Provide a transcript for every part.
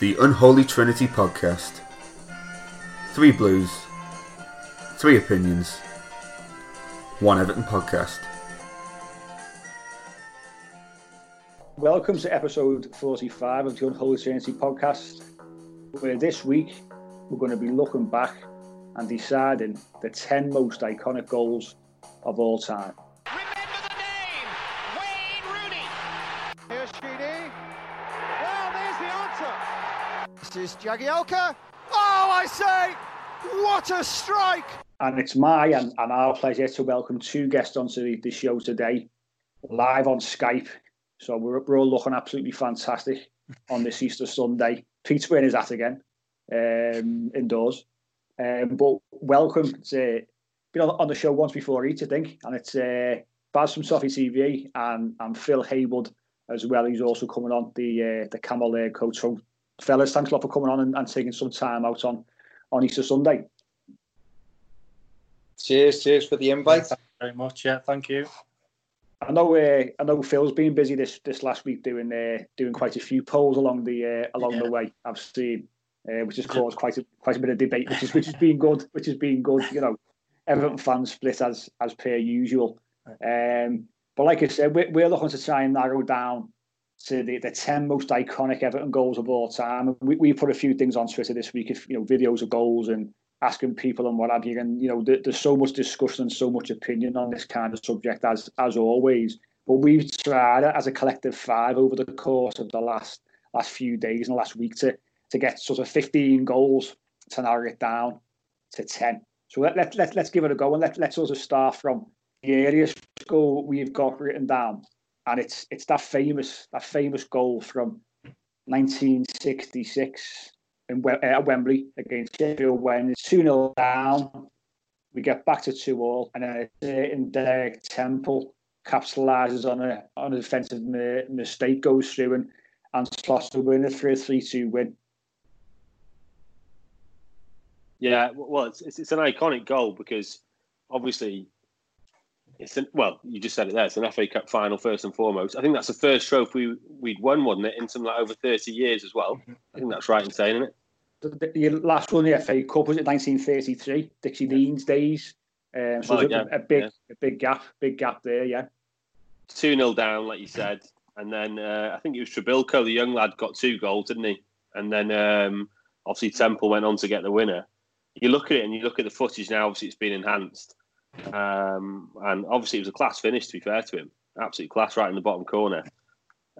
The Unholy Trinity Podcast. Three blues, three opinions, one Everton podcast. Welcome to episode 45 of the Unholy Trinity Podcast, where this week we're going to be looking back and deciding the 10 most iconic goals of all time. This is Jagielka. Oh, I say, what a strike! And it's my and, and our pleasure to welcome two guests onto the, the show today, live on Skype. So we're, we're all looking absolutely fantastic on this Easter Sunday. Pete's wearing his hat again, um, indoors. Um, but welcome to been on, the show once before each, I think, and it's uh, Baz from Toffee TV and and Phill Hayward as well. He's also coming on the uh, the Cammell Laird coach. So, fellas, thanks a lot for coming on and, and taking some time out on on Easter Sunday. Cheers, cheers for the invite. Thank you very much. Yeah, thank you. I know uh, I know Phil's been busy this this last week doing uh, doing quite a few polls along the uh, along Yeah. the way. I've seen, uh, which has caused quite a quite a bit of debate, which is which has been good. Which has been good. You know, Everton fans split as as per usual. Um, but like I said, we're, we're looking to try and narrow down to the, the ten most iconic Everton goals of all time. We, we put a few things on Twitter this week, if you know, videos of goals and asking people and what have you. And you know, there, there's so much discussion and so much opinion on this kind of subject as as always. But we've tried as a collective five over the course of the last last few days and the last week to to get sort of 15 goals to narrow it down to 10. So let, let, let, let's give it a go and let, let's also start from the earliest goal we've got written down. And it's it's that famous that famous goal from 1966 in, uh, Wembley against Sheffield when it's 2 0 down. We get back to 2 all, and then certain Derek Temple capitalises on a on a defensive mi- mistake, goes through and, and slots winner for a 3 2 win. Yeah, well, it's it's an iconic goal because obviously it's an, well, you just said it there. It's an FA Cup final first and foremost. I think that's the first trophy we'd won, wasn't it, in something like over thirty years as well. I think that's right in saying it. The, the, the last one the FA Cup was it 1933, Dixie Dean's days. Um, so Well, there's a, a big yeah. a big gap, big gap there, yeah. Two 0 down, like you said, and then uh, I think it was Trebilcock, the young lad, got two goals, didn't he? And then um, obviously Temple went on to get the winner. You look at it and you look at the footage now. Obviously, it's been enhanced, um, and obviously it was a class finish. To be fair to him, absolute class right in the bottom corner.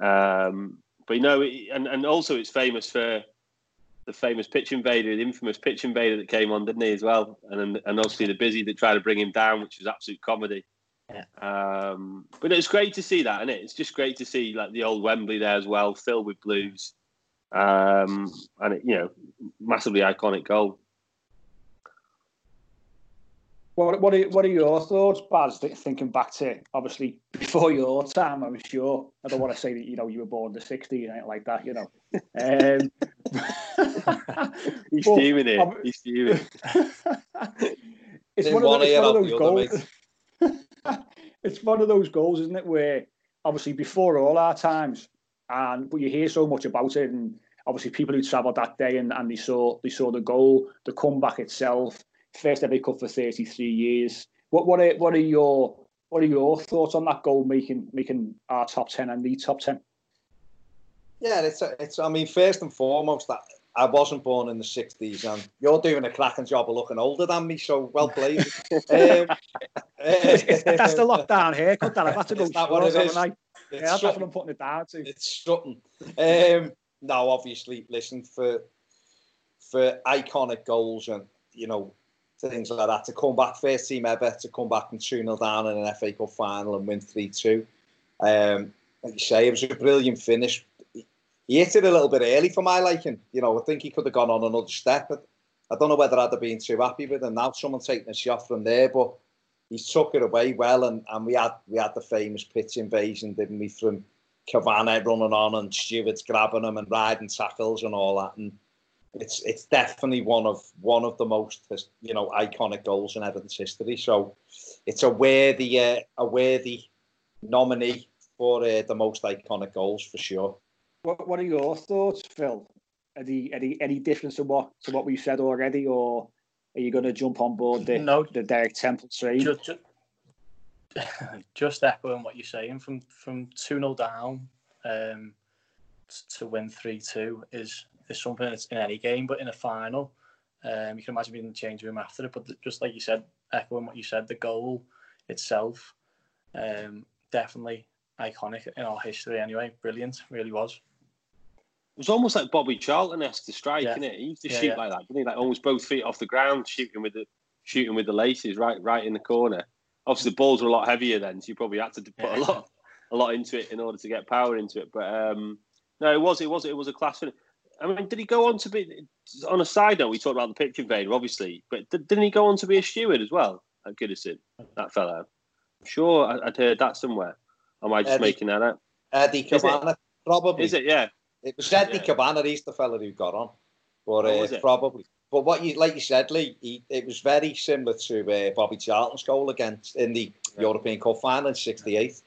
Um, but you know, it- and and also it's famous for the famous pitch invader, the infamous pitch invader that came on, didn't he, as well? And and obviously the busy that tried to bring him down, which was absolute comedy. Um, but it's great to see that, and it? It's just great to see like the old Wembley there as well, filled with blues, um, and it, you know, massively iconic goal. What what are, what are your thoughts, Baz? th- Thinking back to obviously before your time, I'm sure. I don't want to say that you know you were born in the '60s, anything like that, you know. Um, He's but it. He's fuming. it's one of, one the, it's one of those goals. it's one of those goals, isn't it? Where obviously before all our times, and but you hear so much about it, and obviously people who travelled that day and, and they saw they saw the goal, the comeback itself, first ever Cup for thirty three years. What what are what are your what are your thoughts on that goal making making our top ten and the top ten? Yeah, it's it's. I mean, first and foremost, that I wasn't born in the '60s, and you're doing a cracking job of looking older than me. So well played. um, that's the lockdown here. Cut that. I've had to go that what it is? I? It's Yeah, that's what. I'm putting it down to. It's something. Um, no, obviously, listen for for iconic goals, and you know, things like that. To come back, first team ever, to come back and 2 0 down in an FA Cup final and win 3 2. Um, like you say, it was a brilliant finish. He hit it a little bit early for my liking. You know, I think he could have gone on another step. I don't know whether I'd have been too happy with him. Now someone's taking a shot from there, but he took it away well, and, and we had we had the famous pitch invasion, didn't we? From Cavanagh running on and Stewart's grabbing him and riding tackles and all that. And it's it's definitely one of one of the most you know iconic goals in Everton's history. So it's a worthy uh, a worthy nominee for uh, the most iconic goals for sure. What What are your thoughts, Phil? Any any any difference to what to what we said already, or are you going to jump on board the no, the Derek Temple train? Just, just, just echoing what you're saying from from two 0 down um, to win three two is is something that's in any game, but in a final, um, you can imagine being in the change room after it. But just like you said, echoing what you said, the goal itself, um, definitely iconic in our history. Anyway, brilliant, really was. It was almost like Bobby Charlton esque to strike, Yeah. it? He used to Yeah, shoot yeah. like that, didn't he? Like almost both feet off the ground, shooting with the shooting with the laces right right in the corner. Obviously, the balls were a lot heavier then, so you probably had to put a lot a lot into it in order to get power into it. But um, no, it was it was it was a class finish. I mean, did he go on to be on a side note? We talked about the pitch invader, obviously, but did, didn't he go on to be a steward as well at Goodison? That fellow, I'm sure I, I'd heard that somewhere. Am I just Eddie. making that up? Eddie Is? Cavanagh, probably. Is it? Yeah. It was Eddie Yeah. Cavanagh, he's the fella who got on. But Oh, uh, probably. But what you like you said, Lee, he, it was very similar to uh, Bobby Charlton's goal against in the European Cup final in '68.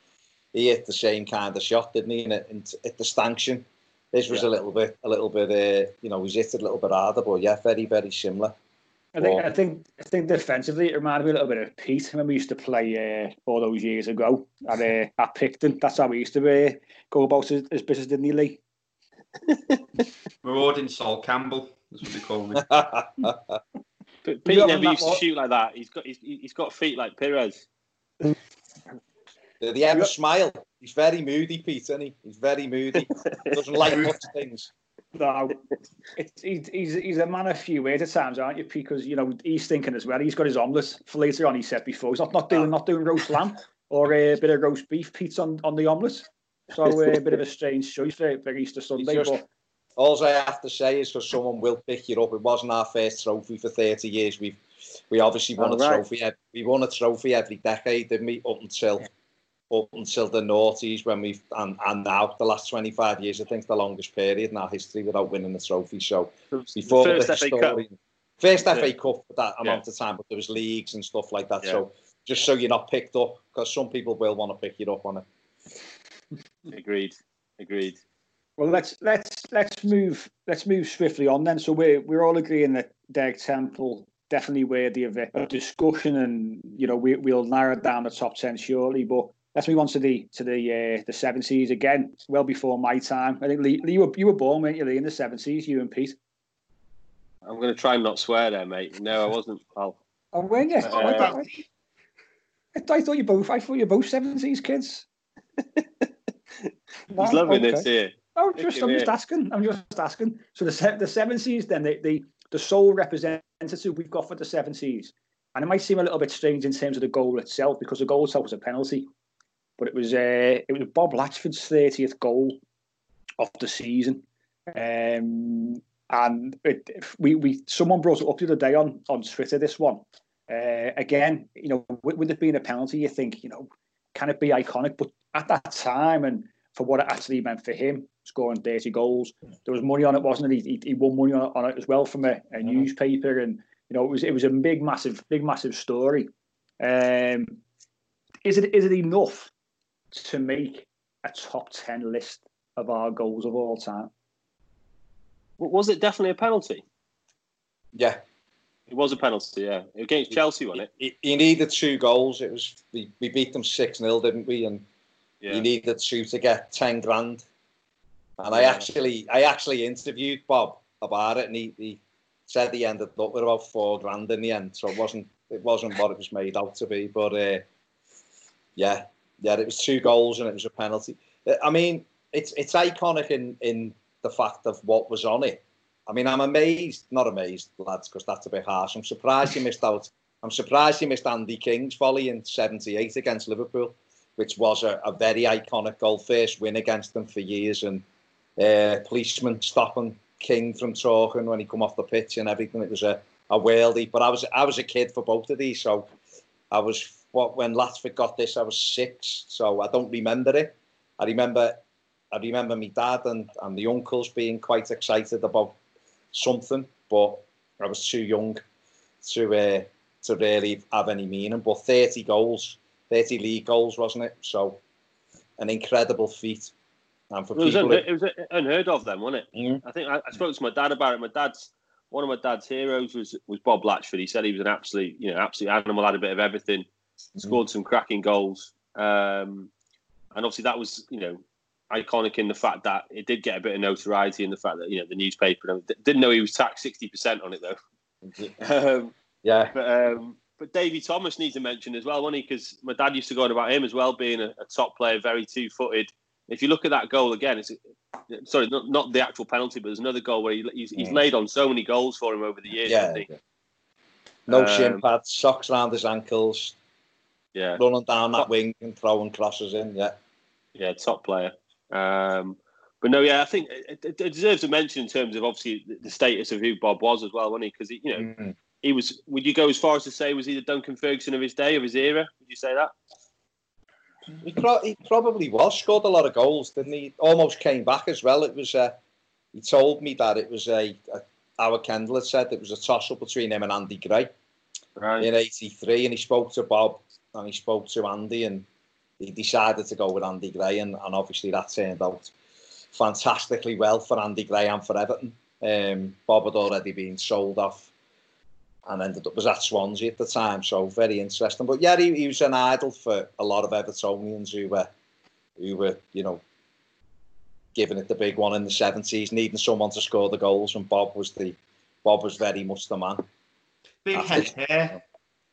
He hit the same kind of shot, didn't he? And it, and it the stanchion. This was Yeah. a little bit, a little bit, uh, you know, he's hit it a little bit harder, but yeah, very, very similar. I think, I think, I think defensively, it reminded me a little bit of Pete when we used to play uh, all those years ago at uh, at Picton. That's how we used to uh, go about his, his business, didn't he, Lee? Marauding Sol Campbell, that's what they call me. But Pete never that used to shoot like that. He's got he's, he's got feet like Perez. Did he ever smile? He's very moody, Pete, isn't he? He's very moody. Doesn't like much things. No, it's, he's, he's he's a man of few words at times, aren't you? Because you know he's thinking as well. He's got his omelette for later on. He said before he's not not doing not doing roast lamb or a bit of roast beef. Pete's on, on the omelette, so uh, a bit of a strange choice for, for Easter Sunday. just- but All I have to say is because someone will pick you up. It wasn't our first trophy for 30 years. We've we obviously won Oh, a right. trophy. We won a trophy every decade, didn't we? Up until up until the noughties when we've and, and now the last 25 years, I think the longest period in our history without winning a trophy. So before the the, first FA Cup. historian, first That's FA. Cup for that Yeah. amount of time, but there was leagues and stuff like that. Yeah. So just so you're not picked up, because some people will want to pick you up on it. Agreed. Agreed. Well, let's let's let's move let's move swiftly on then. So we're we're all agreeing that Derek Temple definitely worthy of a, a discussion, and you know we we'll narrow down the top ten shortly. But let's move on to the to the uh, the seventies again. Well before my time, I think Lee, Lee you were you were born, weren't you, Lee, in the seventies? You and Pete. I'm going to try and not swear there, mate. No, I wasn't. Oh, Oh, weren't you? Uh, I, thought- I, I thought you both. I thought you both seventies kids. No? he's loving Okay. this here. Oh, just I'm just asking. I'm just asking. So the the seventies, then the, the the sole representative we've got for the seventies, and it might seem a little bit strange in terms of the goal itself because the goal itself was a penalty, but it was uh, it was Bob Latchford's thirtieth goal of the season, um, and it, we we someone brought it up the other day on on Twitter. This one, uh, again, you know, with, with it being a penalty, you think you know, can it be iconic? But at that time and for what it actually meant for him, scoring 30 goals. There was money on it, wasn't it? He, he won money on, on it as well from a, a newspaper, and you know it was it was a big, massive, big, massive story. Um, is it is it enough to make a top 10 list of our goals of all time? Was it definitely a penalty? Yeah. It was a penalty, yeah. Against Chelsea, wasn't it? He, he needed two goals. It was we, we beat them six 0 didn't we? And Yeah. he needed two to get ten grand. And I actually I actually interviewed Bob about it, and he, he said he ended up with about four grand in the end. So it wasn't it wasn't what it was made out to be. But uh, yeah, yeah, it was two goals and it was a penalty. Uh, I mean, it's it's iconic in in the fact of what was on it. I mean, I'm amazed, not amazed, lads, because that's a bit harsh. I'm surprised you missed out. I'm surprised you missed Andy King's volley in 78 against Liverpool, which was a, a very iconic goal, first win against them for years, and uh, policeman stopping King from talking when he come off the pitch and everything. It was a, a worldie. But I was I was a kid for both of these, so I was what when Latchford got this, I was six, so I don't remember it. I remember I remember my dad and, and the uncles being quite excited about something, but I was too young to uh, to really have any meaning. But 30 goals, 30 league goals, wasn't it? So an incredible feat. And for it was, people, it was unheard of then, wasn't it? Mm-hmm. I think I, I, spoke to my dad about it. My dad's one of my dad's heroes was was Bob Latchford. He said he was an absolute, you know, absolute animal, had a bit of everything. Scored some cracking goals. Um, and obviously that was, you know, iconic in the fact that it did get a bit of notoriety in the fact that you know the newspaper didn't know he was taxed sixty percent on it though. um, yeah, but um, but Davy Thomas needs to mention as well, wasn't he? Because my dad used to go on about him as well, being a, a top player, very two footed. If you look at that goal again, it's sorry, not, not the actual penalty, but there's another goal where he, he's, he's laid on so many goals for him over the years. Yeah, yeah. no um, shin pads, socks around his ankles. Yeah, running down that wing and throwing crosses in. Yeah, yeah, top player. Um, but no, yeah, I think it, it, deserves a mention in terms of obviously the status of who Bob was as well, wasn't he? Because you know mm-hmm. he was. Would you go as far as to say was he the Duncan Ferguson of his day, of his era? Would you say that? He, pro- he probably was. Scored a lot of goals, didn't he? Almost came back as well. It was. Uh, he told me that it was a, a Howard Kendall had said it was a toss up between him and Andy Gray right. in '83, and he spoke to Bob and he spoke to Andy and he decided to go with Andy Gray, and, and obviously that turned out fantastically well for Andy Gray and for Everton. Um, Bob had already been sold off and ended up was at Swansea at the time, so very interesting. But yeah, he, he was an idol for a lot of Evertonians who were who were you know giving it the big one in the seventies, needing someone to score the goals, and Bob was the Bob was very much the man. Big head hair,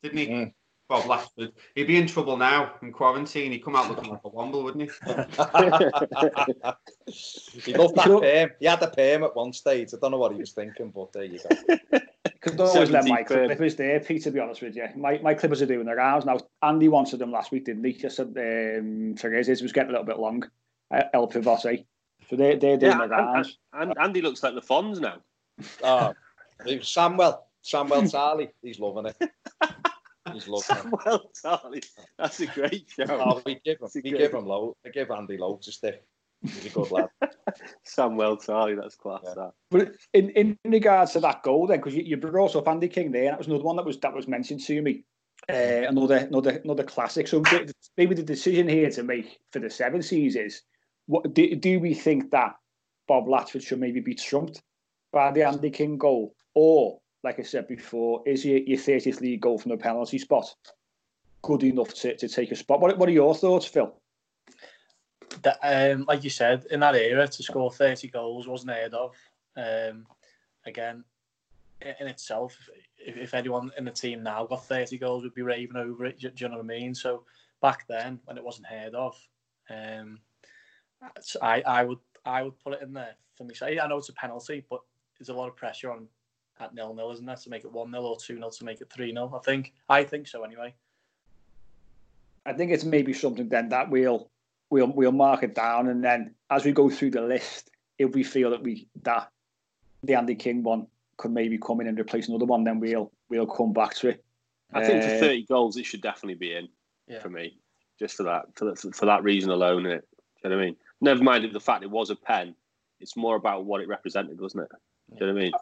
didn't he? Mm. Bob Latchford. He'd be in trouble now in quarantine. He'd come out looking like a womble, wouldn't he? he loved that perm. He had the perm at one stage. I don't know what he was thinking, but there you go. Could always let my clippers there, Pete, to be honest with you. My, my clippers are doing their rounds. Now, Andy wanted them last week, didn't he? Just said um, his was getting a little bit long. Uh, El Pivote. So they're, they're doing yeah, their rounds. And, and Andy looks like the Fonz now. Oh, Samuel. Samwell Tarly. He's loving it. He's loving Samwell Tarly. That's a great show. Oh, we give him, we give him low. We give Andy loads of stick. He's a good lad. Samwell Tarly, that's class. Yeah. That. But in, in regards to that goal, then, because you, you brought up Andy King there, and that was another one that was that was mentioned to me. Uh, another another another classic. So maybe the decision here to make for the seven seas is what do, do we think that Bob Latchford should maybe be trumped by the Andy King goal, or like I said before, is your, your 30th league goal from the penalty spot good enough to, to take a spot? What, what are your thoughts, Phil? That, um, like you said, in that era, to score 30 goals wasn't heard of. Um, again, in itself, if, if, anyone in the team now got 30 goals, would be raving over it. Do, do, you know what I mean? So back then, when it wasn't heard of, um, I, I would I would put it in there for me. So I know it's a penalty, but there's a lot of pressure on at nil nil, isn't there, to make it one 0 or two 0 to make it three 0 I think. I think so anyway. I think it's maybe something then that we'll we'll we'll mark it down, and then as we go through the list, if we feel that we that the Andy King one could maybe come in and replace another one, then we'll we'll come back to it. I think for uh, thirty goals, it should definitely be in yeah. for me, just for that for, for that reason alone. It, you know what I mean? Never mind the fact it was a pen. It's more about what it represented, wasn't it? Do you know what I mean?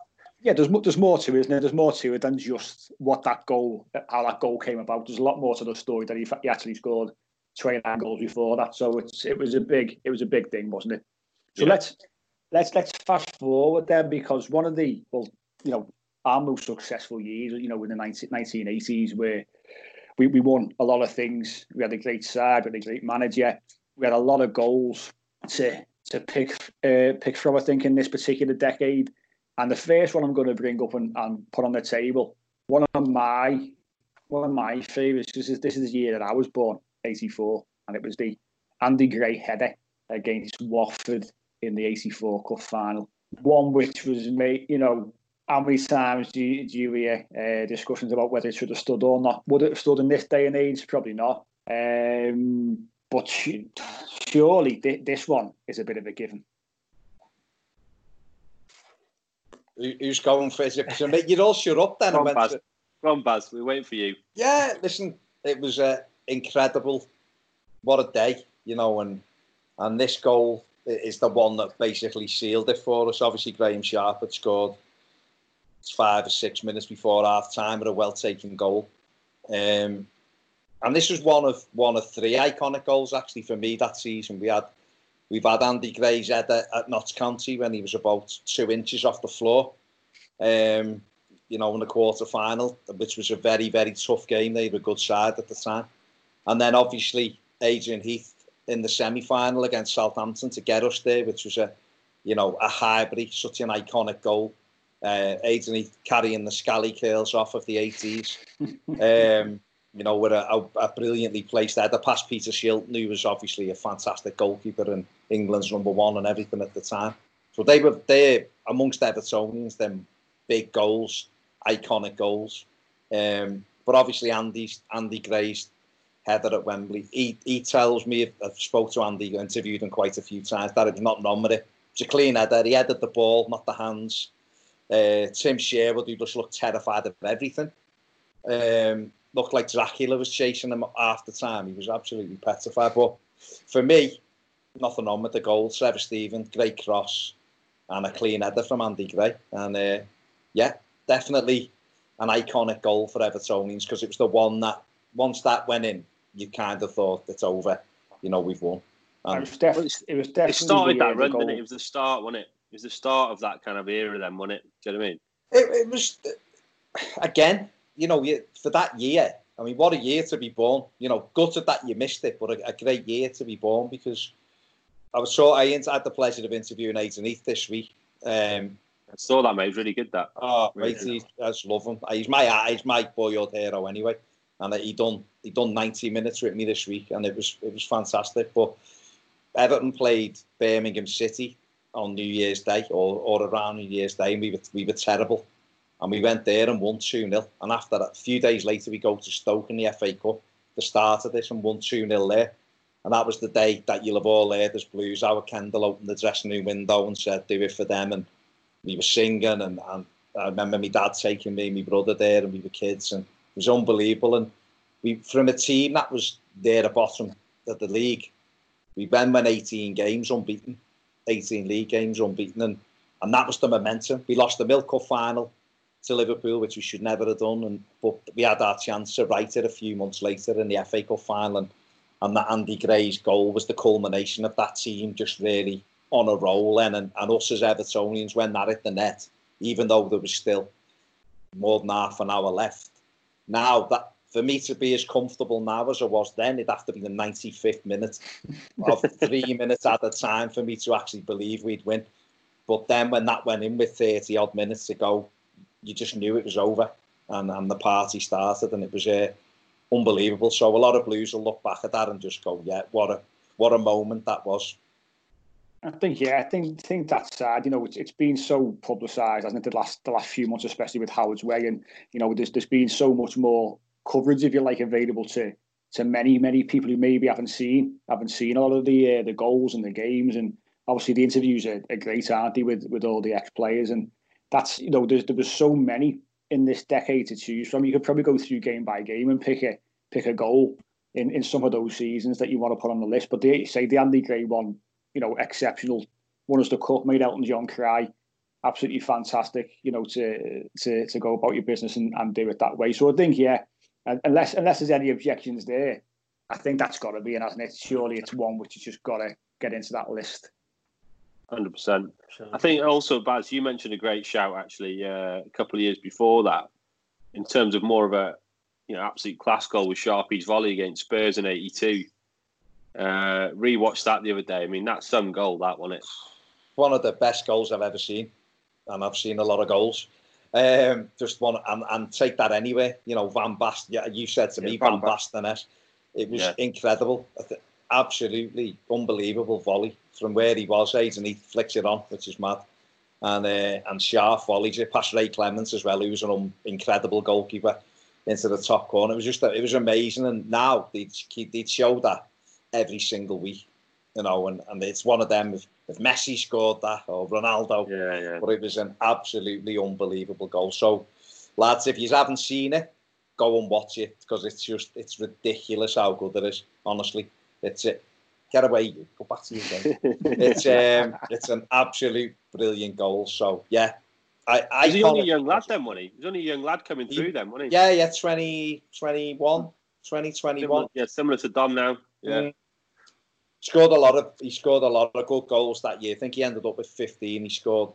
Yeah, there's there's more to it, isn't there? There's more to it than just what that goal, how that goal came about. There's a lot more to the story that he, he actually scored 29 goals before that. So it's it was a big it was a big thing, wasn't it? So yeah. let's let's let's fast forward then because one of the well, you know, our most successful years, you know, in the 19, 1980s, where we, we won a lot of things. We had a great side, we had a great manager, we had a lot of goals to to pick uh, pick from. I think in this particular decade and the first one I'm going to bring up and, and put on the table, one of my one of my favourites, is this is the year that I was born, 84, and it was the Andy Gray header against Watford in the 84 Cup final. one which was made, you know, how many times do you, do you hear uh, discussions about whether it should have stood or not? Would it have stood in this day and age? Probably not. Um, but surely th- this one is a bit of a given. Who's going for it? You're all shut up then. Come on, Baz. To... Come Baz. We're waiting for you. Yeah, listen, it was uh, incredible. What a day, you know, and and this goal is the one that basically sealed it for us. Obviously, Graeme Sharp had scored five or six minutes before half time with a well taken goal. Um, and this was one of one of three iconic goals actually for me that season. We had we've had Andy Gray's head at, at Notts County when he was about two inches off the floor. Um, you know, in the quarter final, which was a very, very tough game. They were a good side at the time. And then obviously Adrian Heath in the semi final against Southampton to get us there, which was a you know, a hybrid, such an iconic goal. Uh, Adrian Heath carrying the scally curls off of the 80s. um, you know, with a, a, a brilliantly placed header past Peter Shilton, who was obviously a fantastic goalkeeper and England's number one and everything at the time. So they were they amongst Evertonians, them big goals, iconic goals. Um, but obviously Andy's Andy Gray's header at Wembley. He he tells me I've spoke to Andy, interviewed him quite a few times, that it was not on with it. It's a clean header. He headed the ball, not the hands. Uh, Tim Sherwood, who just looked terrified of everything. Um, looked like Dracula was chasing him after time. He was absolutely petrified. But for me, nothing on with the goal. Trevor Steven, great cross, and a clean header from Andy Gray. And uh, yeah, definitely an iconic goal for Evertonians because it was the one that once that went in, you kind of thought it's over. You know, we've won. And it was definitely. It was definitely. It started that run, didn't it? It was the start, wasn't it? It was the start of that kind of era, then, wasn't it? Do you know what I mean? It, it was again you know, for that year, I mean, what a year to be born. You know, gutted that you missed it, but a, a great year to be born because I was so I had the pleasure of interviewing Adrian Heath this week. Um, I saw that, mate. It really good that. Oh, really mate, he's, I just love him. Uh, he's my uh, he's my boyhood hero anyway, and uh, he done he done ninety minutes with me this week, and it was it was fantastic. But Everton played Birmingham City on New Year's Day or, or around New Year's Day, and we were we were terrible. And we went there and won 2 0. And after that, a few days later, we go to Stoke in the FA Cup, the start of this, and won 2 0 there. And that was the day that you'll have all heard as Blues. Howard Kendall opened the dressing room window and said, Do it for them. And we were singing. And, and I remember my dad taking me, my brother there, and we were kids. And it was unbelievable. And we, from a team that was there at bottom of the league, we then went 18 games unbeaten, 18 league games unbeaten. And, and that was the momentum. We lost the Milk Cup final to Liverpool, which we should never have done. And but we had our chance to write it a few months later in the FA Cup final, and, and that Andy Gray's goal was the culmination of that team just really on a roll. And and, and us as Evertonians, when that hit the net, even though there was still more than half an hour left, now that. For me to be as comfortable now as I was then, it'd have to be the 95th minute of three minutes at a time for me to actually believe we'd win. But then when that went in with 30 odd minutes to go, you just knew it was over and, and the party started and it was uh, unbelievable. So a lot of Blues will look back at that and just go, yeah, what a what a moment that was. I think yeah, I think think that's sad. You know, it's, it's been so publicised, hasn't it? The last the last few months, especially with Howard's Way, and you know, there's there's been so much more coverage, if you like, available to to many many people who maybe haven't seen haven't seen a lot of the uh, the goals and the games, and obviously the interviews are, are great, aren't they, with with all the ex players and that's you know there was so many in this decade to choose from. You could probably go through game by game and pick a pick a goal in, in some of those seasons that you want to put on the list. But they say the Andy Gray one, you know, exceptional. Won us the cup, made Elton John cry. Absolutely fantastic, you know, to to to go about your business and, and do it that way. So I think, yeah, unless unless there's any objections there, I think that's got to be, and hasn't it? Surely it's one which has just got to get into that list. Hundred percent. I think also, Baz, you mentioned a great shout actually uh, a couple of years before that, in terms of more of a you know absolute class goal with Sharpie's volley against Spurs in '82. Uh, rewatched that the other day. I mean, that's some goal, that one. It one of the best goals I've ever seen, and I've seen a lot of goals. Um, just one and, and take that anyway. You know, Van Basten. Yeah, you said to yeah, me, Van, Van Basten. It was yeah. incredible absolutely unbelievable volley from where he was, Adrian. He flicks it on, which is mad. and uh, and sharp volleys. It past Ray Clemence as well, who was an um, incredible goalkeeper into the top corner. It was just it was amazing, and now they'd they'd show that every single week, you know, and, and it's one of them. If, if Messi scored that or Ronaldo, Yeah, yeah. but it was an absolutely unbelievable goal. So, lads, if you haven't seen it, go and watch it because it's just it's ridiculous how good it is. Honestly, it's it. Get away, you go back to your game. it's um, it's an absolute brilliant goal. So yeah, I I Was he only a young lad then, wasn't he? He was only a young lad coming He- through then, wasn't he? Yeah, yeah, 20, 21, 20, 21. Similar, yeah, similar to Dom now. Yeah. Mm. Scored a lot of he scored a lot of good goals that year. I think he ended up with 15. He scored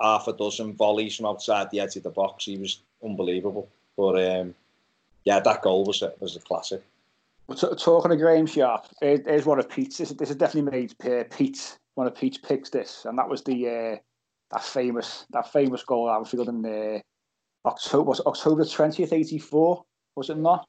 half a dozen volleys from outside the edge of the box. He was unbelievable. But um, yeah, that goal was a, was a classic. Talking of Graeme Sharp, here- here's one of Pete's. This, this is definitely made uh, Pete one of Pete's picks. This and that was the uh, that famous that famous goal at Anfield in uh, October was October twentieth eighty four was it not?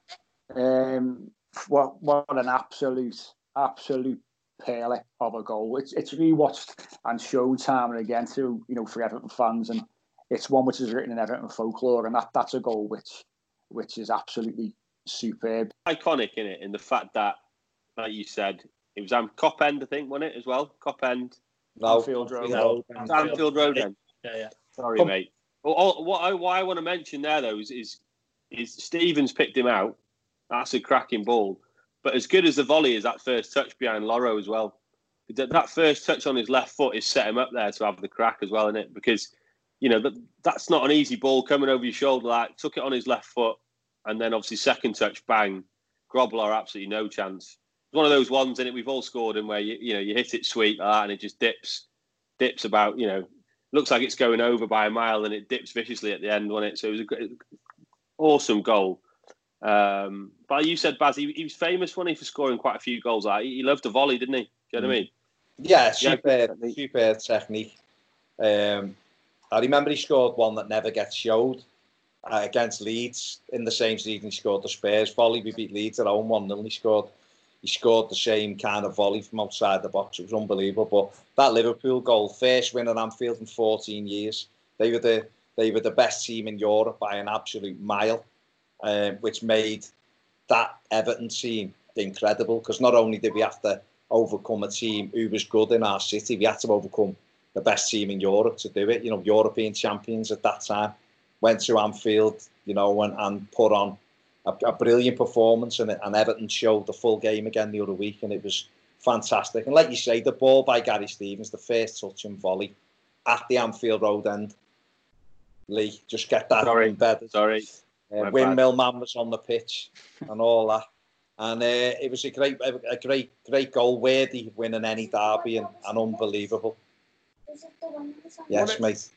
Um, what what an absolute absolute pearly of a goal. It's it's rewatched and shown time and again to you know for Everton fans, and it's one which is written in Everton folklore, and that that's a goal which which is absolutely superb. Iconic in it, in the fact that, like you said, it was um, Kop End, I think, wasn't it as well? Kop End, No, Anfield Road. No. Anfield Road End. Yeah, yeah. Sorry, Come- mate. Well, all, what I, what I want to mention there though is, is is Stevens picked him out. That's a cracking ball. But as good as the volley is, that first touch behind Loro as well. That, that first touch on his left foot is set him up there to have the crack as well, isn't it? Because you know that that's not an easy ball coming over your shoulder. Like took it on his left foot, and then obviously second touch, bang, Grobbelaar absolutely no chance. It's one of those ones in it we've all scored in where you you know you hit it sweet like that and it just dips, dips about you know looks like it's going over by a mile and it dips viciously at the end, wasn't it? So it was a great, awesome goal. Um, but you said Baz, he, he was famous, wasn't he, for scoring quite a few goals. Like, he, loved the volley, didn't he? Do you know what I mean? Yeah, Yeah, super, super technique. Um, I remember he scored one that never gets showed uh, against Leeds in the same season. He scored the Spurs volley. We beat Leeds at home one 0 He scored. He scored the same kind of volley from outside the box. It was unbelievable. But that Liverpool goal, first win at Anfield in 14 years. They were the they were the best team in Europe by an absolute mile, um, which made that Everton team incredible. Because not only did we have to overcome a team who was good in our city, we had to overcome the best team in Europe to do it. You know, European champions at that time went to Anfield, you know, and, and put on a, a brilliant performance, and, and Everton showed the full game again the other week, and it was fantastic. And like you say, the ball by Gary Stevens, the first touch and volley at the Anfield Road end. Lee, just get that Sorry. embedded. Sorry. Uh, My windmill man was on the pitch and all that. And uh, it was a great, a, a great, great goal, worthy of winning any derby and, and unbelievable. Yes, mate.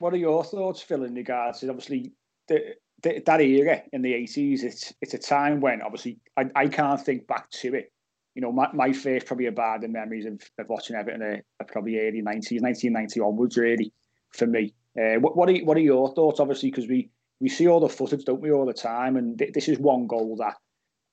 What are your thoughts, Phil, in regards to obviously the, the, that era in the eighties? It's it's a time when obviously I, I can't think back to it. You know, my, my first probably abiding memories of, of watching Everton are, are probably early nineties, nineteen ninety onwards, really, for me. Uh, what what are what are your thoughts? Obviously, because we we see all the footage, don't we, all the time, and th- this is one goal that.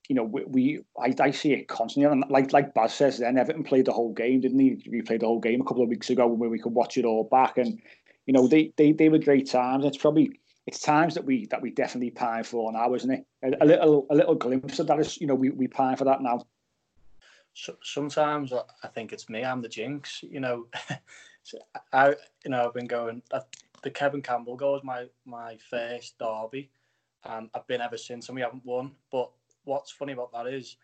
You know, we, we I, I see it constantly, and like like Baz says, then Everton played the whole game, didn't he? We played the whole game a couple of weeks ago, where we could watch it all back, and you know they, they they were great times. It's probably it's times that we that we definitely pine for now, isn't it? A, a little a little glimpse of that is you know we, we pine for that now. So, sometimes I- I think it's me. I'm the jinx. You know, I you know I've been going. uh, The Kevin Campbell goal was my my first derby, and I've been ever since, and we haven't won. But what's funny about that is,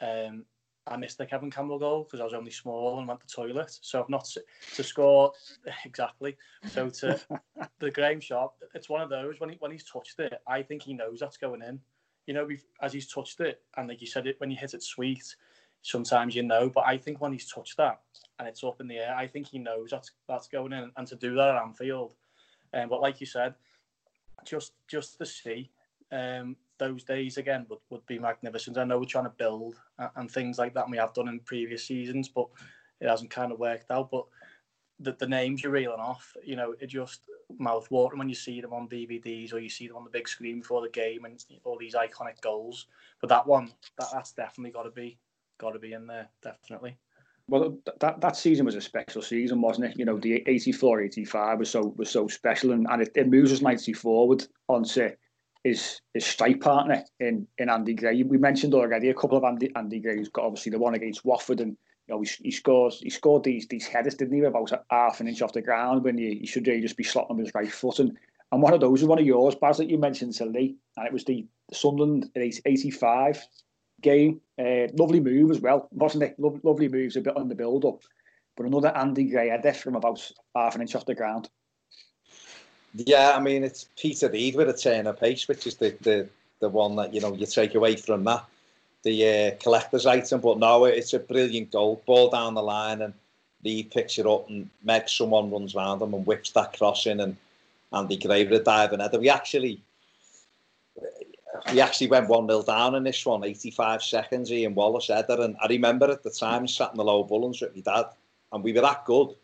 um, I missed the Kevin Campbell goal because I was only small and went to the toilet. So I've not to score exactly. So to the Graeme Sharp, it's one of those when he when he's touched it, I think he knows that's going in. You know, as he's touched it, and like you said, it when you hit it sweet, sometimes you know. But I think when he's touched that and it's up in the air, I think he knows that's that's going in. And to do that at Anfield, um, but like you said, just just to see um, those days again would, would be magnificent. I know we're trying to build and, things like that, and we have done in previous seasons, but it hasn't kind of worked out. But the, the names you're reeling off, you know, it just mouth watering when you see them on DVDs or you see them on the big screen before the game and all these iconic goals. But that one, that, that's definitely got to be got to be in there, definitely. Well, that, that season was a special season, wasn't it? You know, the 84, 85 was so was so special, and, and it, it moves us nicely forward onto his his strike partner in in Andy Gray. We mentioned already a couple of Andy Andy Gray's got obviously the one against Watford, and you know he, he scores he scored these these headers, didn't he? About half an inch off the ground when you, you should really just be slotting with his right foot, and and one of those was one of yours, Baz, that you mentioned to Lee, and it was the Sunderland 85 game. Uh, lovely move as well, wasn't it? Lo- lovely moves a bit on the build up. But another Andy Gray header from about half an inch off the ground. Yeah, I mean it's Peter Reid with a turn of pace, which is the, the the one that you know you take away from that, the uh, collector's item. But no, it's a brilliant goal, ball down the line, and Reid picks it up, and Meg someone runs round him and whips that cross in, and Andy Gray with a diving header. We actually we actually went 1 0 down in this one, 85 seconds. Ian Wallace header. And I remember at the time, sat in the low Bullens with my dad, and we were that good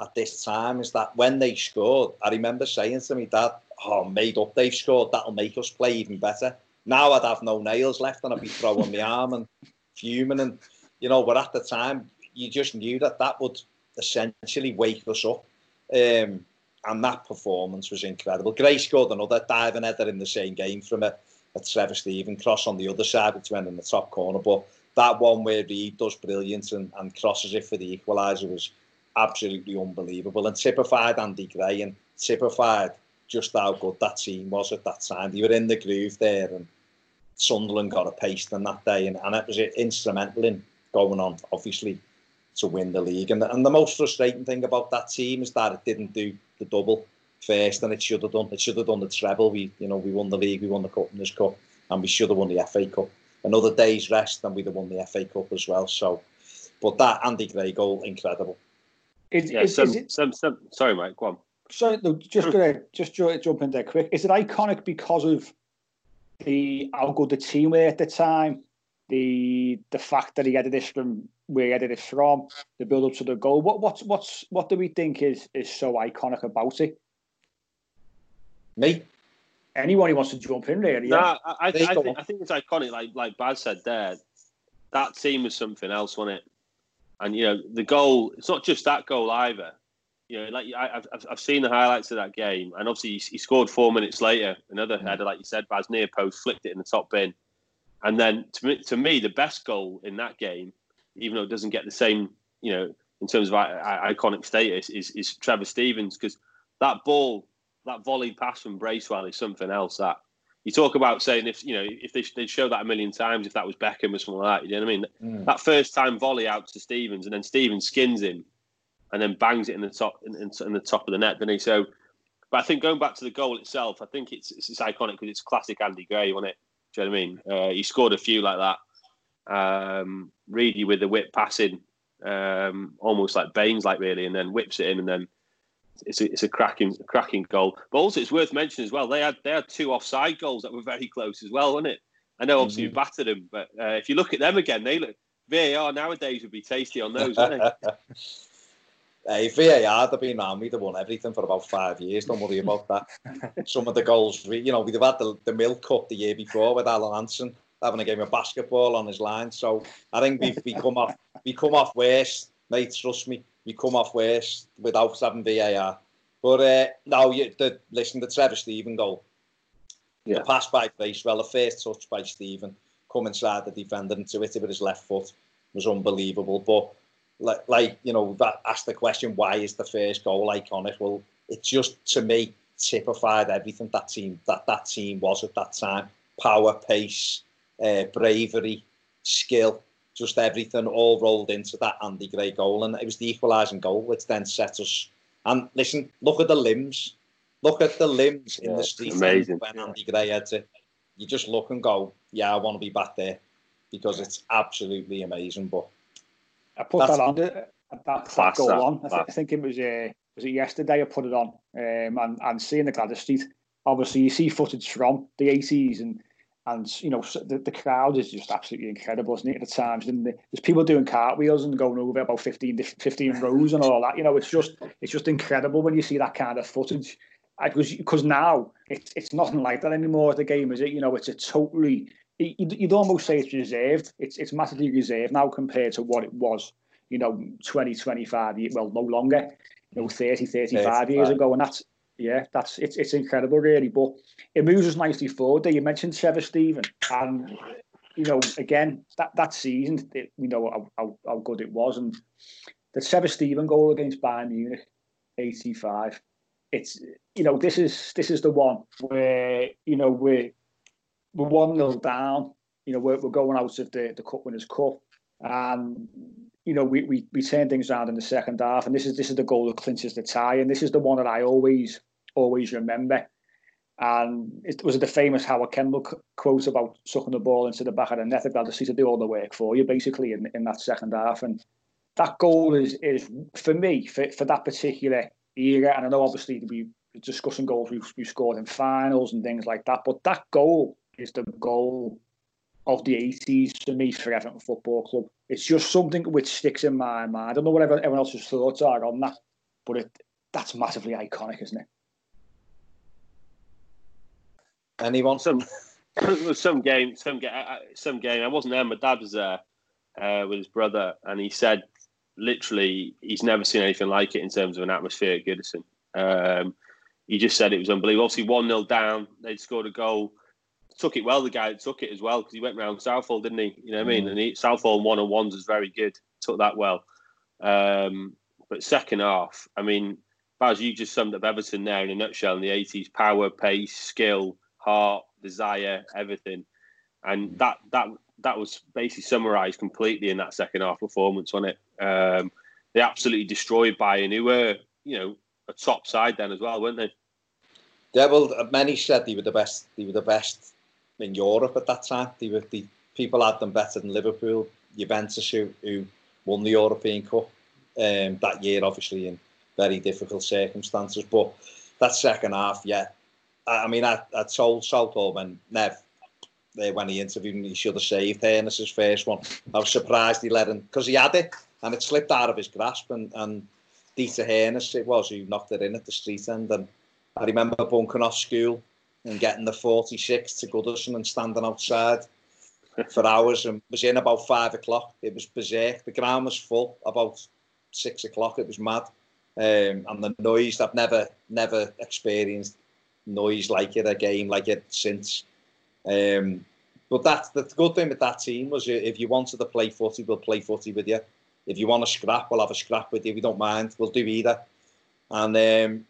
at this time. Is that when they scored, I remember saying to me, Dad, oh, made up, they've scored, that'll make us play even better. Now I'd have no nails left and I'd be throwing my arm and fuming. And, you know, but at the time, you just knew that that would essentially wake us up. Um, and that performance was incredible. Gray scored another diving header in the same game from a a Trevor Steven cross on the other side, which went in the top corner. But that one where Reid does brilliant and, and crosses it for the equaliser was absolutely unbelievable and typified Andy Gray and typified just how good that team was at that time. They were in the groove there and Sunderland got a pace on that day and, and it was instrumental in going on, obviously, to win the league. And, and the most frustrating thing about that team is that it didn't do the double first, and it should have done. It should have done the treble. We, you know, we won the league, we won the cup in this cup, and we should have won the FA Cup. Another day's rest, and we'd have won the FA Cup as well. So, but that Andy Gray goal, incredible. Is, yeah, is, some, is it, some, some, sorry, Mike, go on. sorry, no, just gonna just ju- jump in there quick. Is it iconic because of the how good the team were at the time, the the fact that he headed this from where he headed it from, the build up to the goal? What what's what's what do we think is is so iconic about it? Me? Anyone who wants to jump in, really? No, yeah? I, I, I, There you go. think, I think it's iconic. Like like Baz said there, that team was something else, wasn't it? And you know the goal. It's not just that goal either. You know, like I, I've I've- seen the highlights of that game, and obviously he, he scored four minutes later. Another mm. header, like you said, Baz near post flicked it in the top bin, and then to me, to me the best goal in that game, even though it doesn't get the same, you know, in terms of I, I, iconic status, is is Trevor Stevens because that ball, that volleyed pass from Bracewell is something else. That you talk about saying if you know if they they'd show that a million times if that was Beckham or something like that. You know what I mean? That first time volley out to Stevens and then Stevens skins him and then bangs it in the top in, in, in the top of the net, doesn't he? So, but I think going back to the goal itself, I think it's it's, it's iconic because it's classic Andy Gray, wasn't it? Do you know what I mean? Uh, he scored a few like that. Um, Reedy with the whip passing, um, almost like Baines, like really, and then whips it in, and then it's a, it's a cracking a cracking goal. But also, it's worth mentioning as well. They had they had two offside goals that were very close as well, wasn't it? I know obviously we battered them, but uh, if you look at them again, they look VAR nowadays would be tasty on those, wouldn't they? Hey, VAR, they've been around me. They've won everything for about five years. Don't worry about that. Some of the goals, we- you know, we'd have had the, the Milk Cup the year before with Alan Hansen having a game of basketball on his line. So I think we've we come off we come off worse, mate. Trust me, we come off worse without having VAR. But uh, no, you, the, listen, the Trevor Steven goal, Yeah. the pass by Bracewell, the first touch by Steven, come inside the defender and into it with his left foot was unbelievable. But like, like you know, we've asked the question, why is the first goal iconic? Well, it just to me typified everything that team that that team was at that time: power, pace, uh, bravery, skill, just everything all rolled into that Andy Gray goal, and it was the equalising goal, which then set us. And listen, look at the limbs. Look at the limbs in the it's street amazing. when Andy Gray heads it. You just look and go, yeah, I want to be back there because it's absolutely amazing. But I put that on. That, that goal that, on. I, th- I think it was uh, was it yesterday I put it on. Um, and and seeing the Gwladys Street, obviously you see footage from the eighties and and you know the, the crowd is just absolutely incredible, isn't it? At the times, and the, there's people doing cartwheels and going over about 15, 15 rows and all that. You know, it's just it's just incredible when you see that kind of footage. Because because now it's it's nothing like that anymore. The game is it. You know, it's a totally. you- You'd, almost say it's reserved. It's it's massively reserved now compared to what it was you know, 20, 25 years, well, no longer, you know, 30, 35, 35. years ago. And that's, yeah, that's it's it's incredible, really. But it moves us nicely forward. There, you mentioned Trevor Steven, and you know, again, that that season, it, we know how, how, how good it was, and the Trevor Steven goal against Bayern Munich, eighty five. It's you know, this is this is the one where you know we're we're one nil down. You know, we're, we're going out of the the Cup Winners' Cup, and you know, we, we we turn things around in the second half, and this is this is the goal that clinches the tie, and this is the one that I always always remember. And it was the famous Howard Kendall quote about sucking the ball into the back of the net. They've got to do all the work for you, basically, in, in that second half. And that goal is is for me for, for that particular era. And I know obviously we discussing goals we've, we've scored in finals and things like that, but that goal is the goal of the 80s for me for Everton Football Club. It's just something which sticks in my mind. I don't know what everyone else's thoughts are on that, but it that's massively iconic, isn't it? Anyone? Some some game, some game, some game. I wasn't there. My dad was there uh, with his brother, and he said literally he's never seen anything like it in terms of an atmosphere at Goodison. Um, he just said it was unbelievable. Obviously, one 0 down, they'd scored a goal. Took it well. The guy took it as well because he went round Southall, didn't he? You know what I mean? Mm. And he, Southall one on ones was very good. Took that well. Um, but second half, I mean, Baz, you just summed up Everton there in a nutshell in the 80s power, pace, skill, heart, desire, everything. And that that that was basically summarised completely in that second half performance, wasn't it? Um, they absolutely destroyed Bayern, who were, you know, a top side then as well, weren't they? Yeah, many said they were the best. They were the best in Europe at that time. They were the people had them better than Liverpool, Juventus, who, who won the European Cup um, that year, obviously in very difficult circumstances. But that second half, yeah, I mean, I, I told Southall when Nev, uh, when he interviewed me, he should have saved Hoeneß's first one. I was surprised he let him, because he had it, and it slipped out of his grasp, and, and Dieter Hoeneß it was who knocked it in at the street end. And I remember bunking off school and getting the 46 to Goodison and standing outside for hours and was in about five o'clock. It was berserk. The ground was full about six o'clock. It was mad. Um, and the noise I've never, never experienced noise like it, a game like it since. Um, but that's the good thing with that team was if you wanted to play footy, we'll play footy with you. If you want to scrap, we'll have a scrap with you. We don't mind. We'll do either. And um,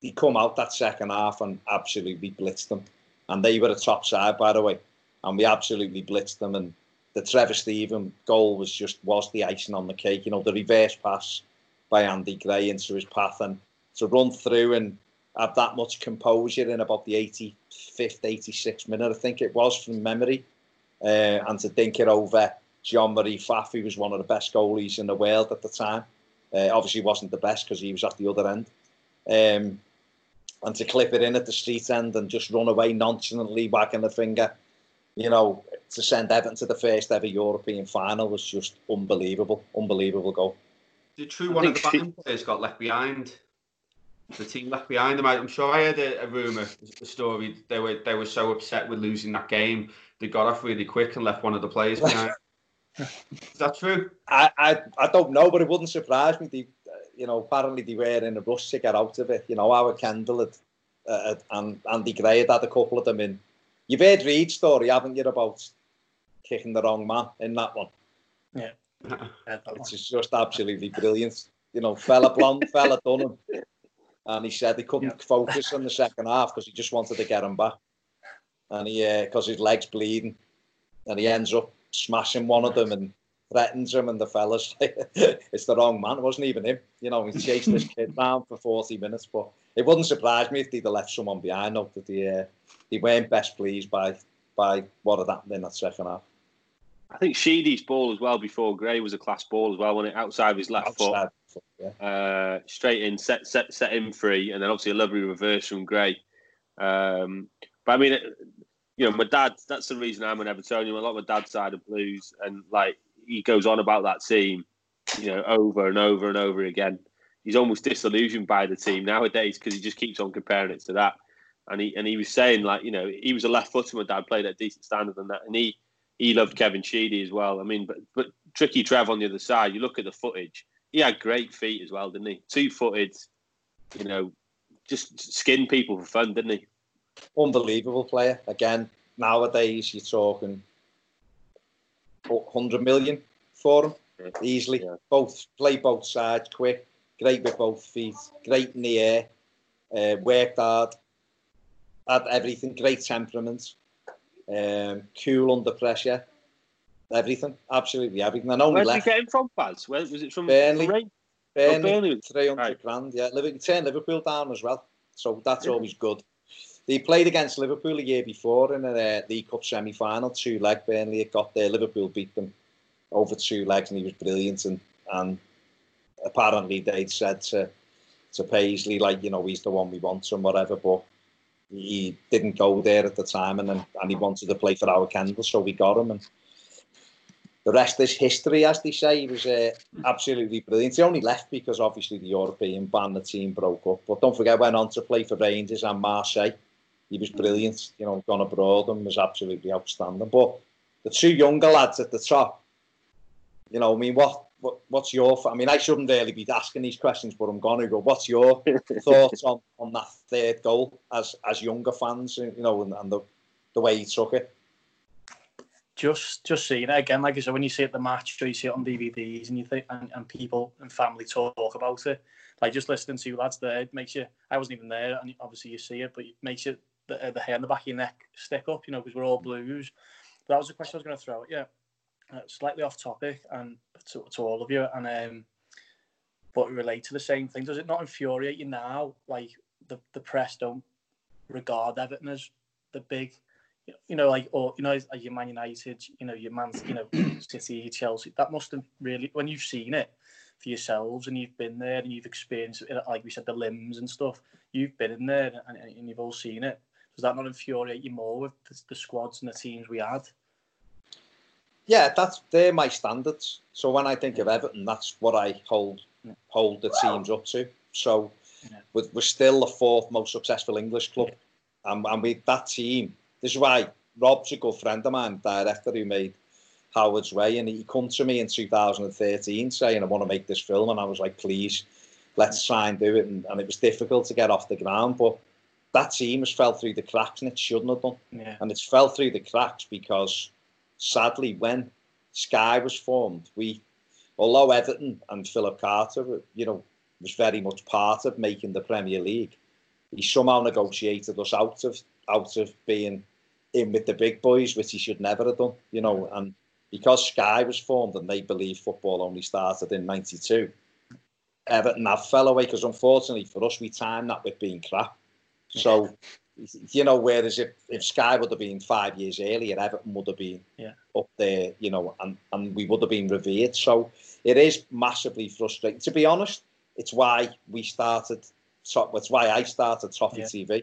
he come out that second half and absolutely blitzed them. And they were a top side, by the way. And we absolutely blitzed them. And the Trevor Steven goal was just was the icing on the cake. You know, the reverse pass by Andy Gray into his path and to run through and have that much composure in about the 85th, 86th minute, I think it was from memory, uh, and to think it over. Jean Marie Pfaff, who was one of the best goalies in the world at the time, uh, obviously wasn't the best because he was at the other end. Um, and to clip it in at the street end and just run away nonchalantly, wagging the finger, you know, to send Everton to the first ever European final was just unbelievable, unbelievable goal. The true one of the band players got left behind the team left behind them. I'm sure I heard a, a rumor, a story. They were they were so upset with losing that game, they got off really quick and left one of the players behind. Is that true? I, I I don't know, but it wouldn't surprise me. They, you know, apparently they were in a rush to get out of it. You know, Howard Kendall had, uh, and Andy Gray had had a couple of them in. You've heard Reid's story, haven't you, about kicking the wrong man in that one? Yeah. it's just absolutely brilliant. You know, fella blonde, fella done him and he said he couldn't yeah. focus in the second half because he just wanted to get him back, and he because uh, his legs bleeding, and he ends up smashing one of them and threatens him and the fellas. it's the wrong man. It wasn't even him. You know, he chased this kid down for 40 minutes, but it wouldn't surprise me if they'd have left someone behind. Not that they, uh, they weren't best pleased by by what had happened in that second half. I think Sheedy's ball as well before Gray was a class ball as well when it outside of his left outside foot, yeah. Uh, straight in, set set set him free, and then obviously a lovely reverse from Gray. Um, but I mean, you know, my dad. That's the reason I'm an Evertonian. A lot of my dad's side of Blues, and like he goes on about that team, you know, over and over and over again. He's almost disillusioned by the team nowadays because he just keeps on comparing it to that. And he and he was saying like, you know, he was a left footer. My dad played at a decent standard and that, and he he loved Kevin Sheedy as well. I mean, but but tricky Trev on the other side. You look at the footage. He had great feet as well, didn't he? Two footed, you know, just skin people for fun, didn't he? Unbelievable player. Again, nowadays you're talking 100 million for him yeah. easily. Yeah. Both play both sides, quick, great with both feet, great in the air, uh, worked hard, had everything, great temperament, um, cool under pressure, everything, absolutely everything. And only Where did you get him from, Baz? Where was it from? Burnley. Burnley, oh, Burnley 300 right. grand, yeah. Liverpool, turn Liverpool down as well, so that's yeah. always good. He played against Liverpool a year before in a uh, League Cup semi-final, two leg Burnley. It got there. Liverpool beat them over two legs, and he was brilliant. And and apparently they'd said to to Paisley like, you know, he's the one we want and whatever. But he didn't go there at the time, and then, and he wanted to play for Howard Kendall, so we got him. And the rest is history, as they say. He was uh, absolutely brilliant. He only left because obviously the European ban, the team broke up. But don't forget, went on to play for Rangers and Marseille. He was brilliant. You know, gone abroad and was absolutely outstanding. But the two younger lads at the top, you know, I mean, what, what what's your? I mean, I shouldn't really be asking these questions, but I'm going to go. What's your thoughts on, on that third goal as as younger fans? You know, and, and the the way he took it just just seeing it again, like I said, when you see it the match, or you see it on DVDs, and you think, and, and people and family talk about it, like just listening to lads there, it makes you. I wasn't even there, and obviously you see it, but it makes you the, uh, the hair on the back of your neck stick up, you know, because we're all blues. But that was the question I was going to throw at you. Uh, slightly off topic, and to, to all of you, and um, but relate to the same thing. Does it not infuriate you now, like the the press don't regard Everton as the big you know, like or you know, like your Man United, you know, your Man, you know, City, Chelsea. That must have really, when you've seen it for yourselves and you've been there and you've experienced, it, like we said, the limbs and stuff. You've been in there and, and you've all seen it. Does that not infuriate you more with the, the squads and the teams we had? Yeah, that's they're my standards. So when I think of Everton, that's what I hold hold the teams up to. So yeah. we're, we're still the fourth most successful English club, yeah. and, and we that team this is why Rob's a good friend of mine, director who made Howard's Way, and he come to me in 2013 saying, I want to make this film, and I was like, please, let's try and do it. And, and it was difficult to get off the ground, but that team has fell through the cracks, and it shouldn't have done. Yeah. And it's fell through the cracks because, sadly, when Sky was formed, we, although Everton and Philip Carter, you know, was very much part of making the Premier League, he somehow negotiated us out of out of being in with the big boys, which he should never have done, you know. And because Sky was formed and they believe football only started in '92, Everton have fell away because unfortunately for us, we timed that with being crap. So, you know, whereas if, if Sky would have been five years earlier, Everton would have been yeah. up there, you know, and, and we would have been revered. So it is massively frustrating. To be honest, it's why we started, it's why I started Toffee yeah. TV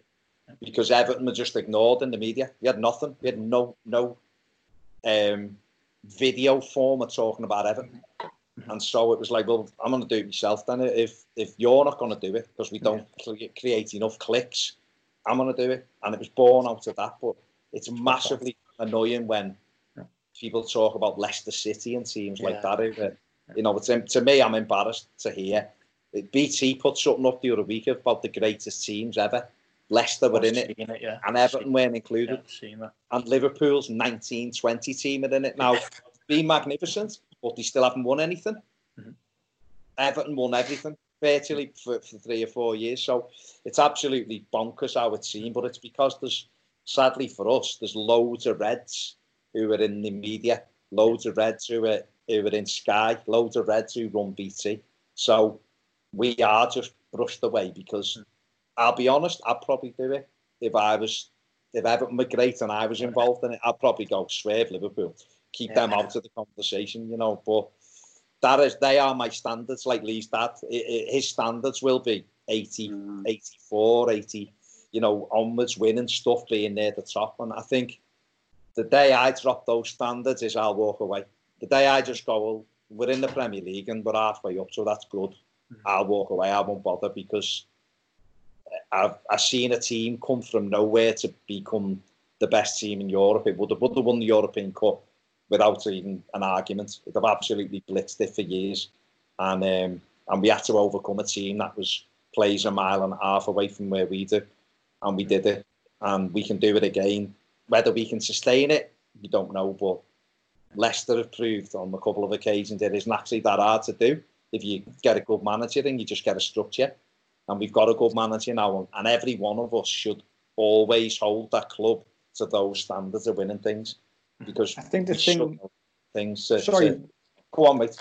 because Everton were just ignored in the media. We had nothing. We had no no um, video form of talking about Everton. And so it was like, well, I'm going to do it myself then. If if you're not going to do it because we don't yeah. create enough clicks, I'm going to do it. And it was born out of that. But it's massively annoying when people talk about Leicester City and teams yeah. like that. You know, it's, to me, I'm embarrassed to hear. BT put something up the other week about the greatest teams ever. Leicester were in it, it yeah. and Everton weren't included. Yeah, and Liverpool's 1920 team are in it now. been magnificent, but they still haven't won anything. Mm-hmm. Everton won everything virtually for, for three or four years. So it's absolutely bonkers our team, but it's because there's, sadly for us, there's loads of Reds who are in the media, loads of Reds who are, who are in Sky, loads of Reds who run BT. So we are just brushed away because I'll be honest, I'd probably do it if I was if Everton were great and I was involved in it. I'd probably go swerve Liverpool, keep yeah. them out of the conversation, you know. But that is they are my standards. Like Lee's dad, his standards will be 80, mm. 84, 80, you know, onwards, winning stuff, being near the top. And I think the day I drop those standards is I'll walk away. The day I just go, well, we're in the Premier League and we're halfway up, so that's good. Mm. I'll walk away. I won't bother because I've, I've seen a team come from nowhere to become the best team in Europe. It would have, would have won the European Cup without even an argument. They've absolutely blitzed it for years, and um, and we had to overcome a team that was plays a mile and a half away from where we do, and we did it, and we can do it again. Whether we can sustain it, we don't know, but Leicester have proved on a couple of occasions it isn't actually that hard to do if you get a good manager and you just get a structure. And we've got a good manager now, and every one of us should always hold that club to those standards of winning things. Because I think the thing, things. Uh, sorry, to, go on, mate.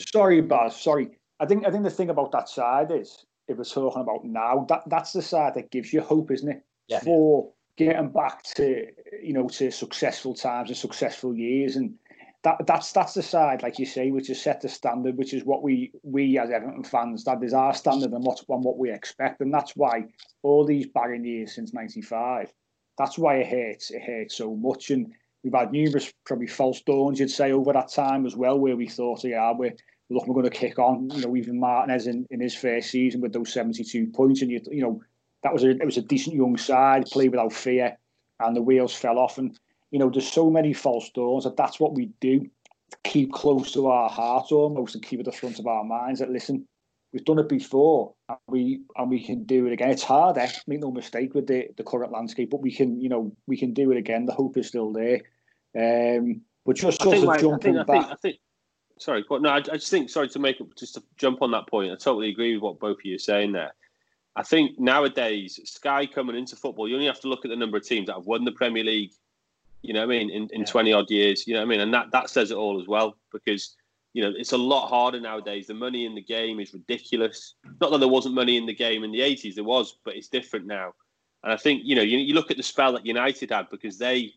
Sorry, Baz. Sorry. I think I think the thing about that side is, if we're talking about now, that that's the side that gives you hope, isn't it? Yeah. For getting back to you know to successful times and successful years and that that's that's the side like you say which has set the standard which is what we we as Everton fans that is our standard and what and what we expect. And that's why all these barren years since 95 that's why it hurts it hurts so much. And we've had numerous probably false dawns you'd say over that time as well where we thought yeah we're look we're going to kick on you know even Martinez in, in his first season with those 72 points. And you you know that was a it was a decent young side, played without fear, and the wheels fell off. And you know, there's so many false doors that that's what we do. Keep close to our heart almost and keep at the front of our minds. That listen, we've done it before, and we and we can do it again. It's hard, eh? make no mistake with the the current landscape, but we can, you know, we can do it again. The hope is still there. Um, but just sort of like, jumping I think, back. I think, I think, sorry, no, I, I just think sorry to make just to jump on that point. I totally agree with what both of you are saying there. I think nowadays, Sky coming into football, you only have to look at the number of teams that have won the Premier League, you know what I mean, in, in yeah. 20 odd years, you know what I mean? And that, that says it all as well because, you know, it's a lot harder nowadays. The money in the game is ridiculous. Not that there wasn't money in the game in the 80s, there was, but it's different now. And I think, you know, you, you look at the spell that United had because they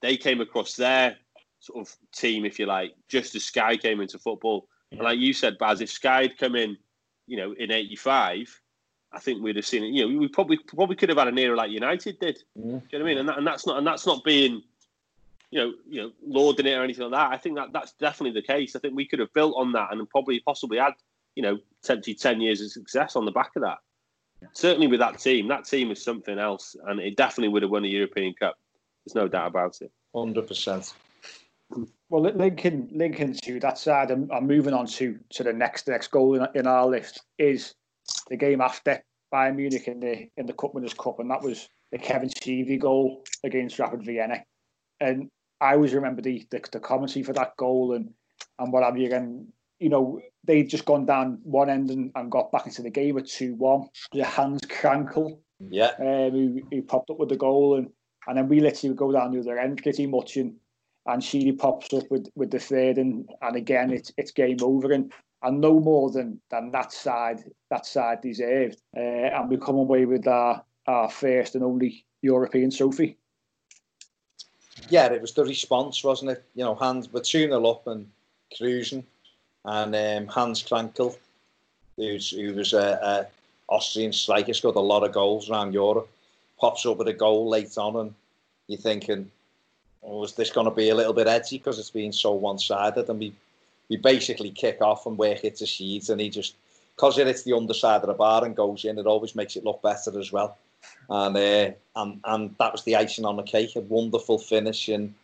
they came across their sort of team, if you like, just as Sky came into football. And like you said, Baz, if Sky had come in, you know, in 85, I think we'd have seen it. You know, we probably probably could have had an era like United did. Yeah. Do you know what I mean? And, that, and that's not and that's not being, you know, you know, lauding it or anything like that. I think that that's definitely the case. I think we could have built on that and probably possibly had, you know, potentially ten years of success on the back of that. Certainly with that team, that team is something else, and it definitely would have won a European Cup. There's no doubt about it. Hundred percent. Well, Lincoln, Lincoln to that side, and, and moving on to to the next next goal in, in our list is the game after Bayern Munich in the in the Cup Winners' Cup, and that was the Kevin Sheedy goal against Rapid Vienna. And I always remember the, the, the commentary for that goal and and what have you. And you know they'd just gone down one end and, and got back into the game at two one. Hans Krankl, yeah, um, who, who popped up with the goal, and and then we literally go down the other end pretty much, and and Sheedy pops up with with the third, and and again it's it's game over. And and no more than than that side that side deserved. Uh, and we come away with our, our first and only European trophy. Yeah, it was the response, wasn't it? You know, Hans were 2 0 up and cruising, and um, Hans Krankl, who's, who was a, a Austrian striker, scored a lot of goals around Europe, pops up with a goal late on, and you're thinking, oh, was this going to be a little bit edgy because it's been so one sided? And we we basically kick off and work it to Sheeds, and he just because it hits the underside of the bar and goes in, it always makes it look better as well. And uh, and and that was the icing on the cake, a wonderful finish, and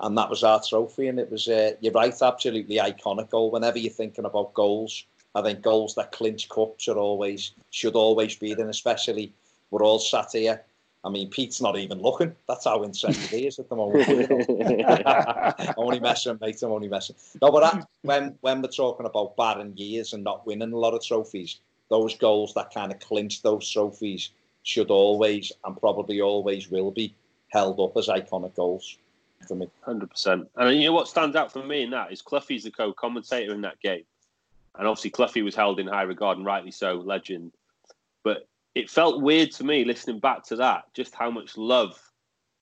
and that was our trophy. And it was uh, you're right, absolutely iconic goal. Whenever you're thinking about goals, I think goals that clinch cups are always should always be there, especially we're all sat here I mean, Pete's not even looking. That's how interested he is at the moment. I'm only messing, mate. I'm only messing. No, but that, when when we're talking about barren years and not winning a lot of trophies, those goals that kind of clinch those trophies should always and probably always will be held up as iconic goals for me. Hundred percent. And you know what stands out for me in that is Cloughie's the co-commentator in that game, and obviously Cloughie was held in high regard and rightly so, legend. But it felt weird to me listening back to that, just how much love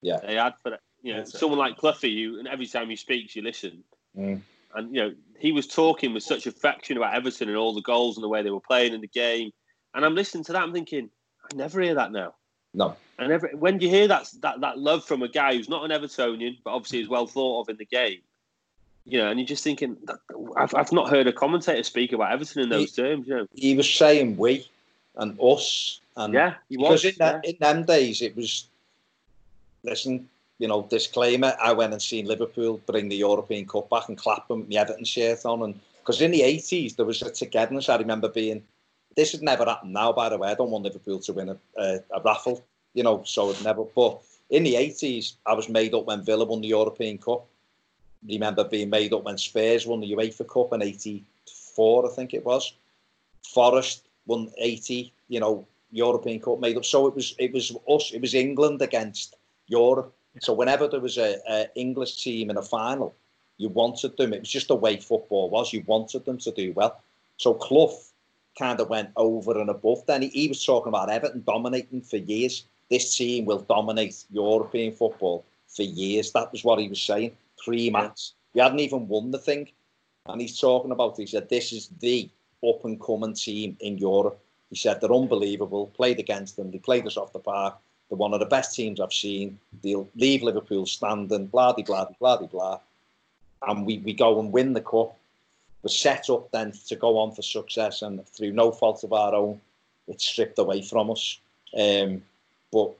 yeah. they had for that. You know, That's someone it. like Cloughie, you and every time he speaks, you listen. Mm. And you know, he was talking with such affection about Everton and all the goals and the way they were playing in the game. And I'm listening to that, I'm thinking, I never hear that now. No. And every, when you hear that, that that love from a guy who's not an Evertonian, but obviously is well thought of in the game, you know, and you're just thinking, I've, I've not heard a commentator speak about Everton in those he, terms. You know, he was saying we and us and yeah, he was. In, that, in them days, it was, listen, you know, disclaimer, I went and seen Liverpool bring the European Cup back and clap them with the Everton shirt on. And because in the 80s, there was a togetherness. I remember being, this has never happened now, by the way. I don't want Liverpool to win a, a, a raffle, you know, so it never. But in the 80s, I was made up when Villa won the European Cup. Remember being made up when Spurs won the UEFA Cup in 84, I think it was. Forest won 80, you know, European Cup made up. So it was it was us, it was England against Europe. So whenever there was a, a English team in a final, you wanted them. It was just the way football was. You wanted them to do well. So Clough kind of went over and above. Then he, he was talking about Everton dominating for years. This team will dominate European football for years. That was what he was saying. Three matches. We hadn't even won the thing. And he's talking about, he said, this is the up and coming team in Europe. He said they're unbelievable. Played against them. They played us off the park. They're one of the best teams I've seen. They'll leave Liverpool standing, blah, blah, blah, blah, blah. And we, we go and win the cup. We're set up then to go on for success, and through no fault of our own, it's stripped away from us. Um, but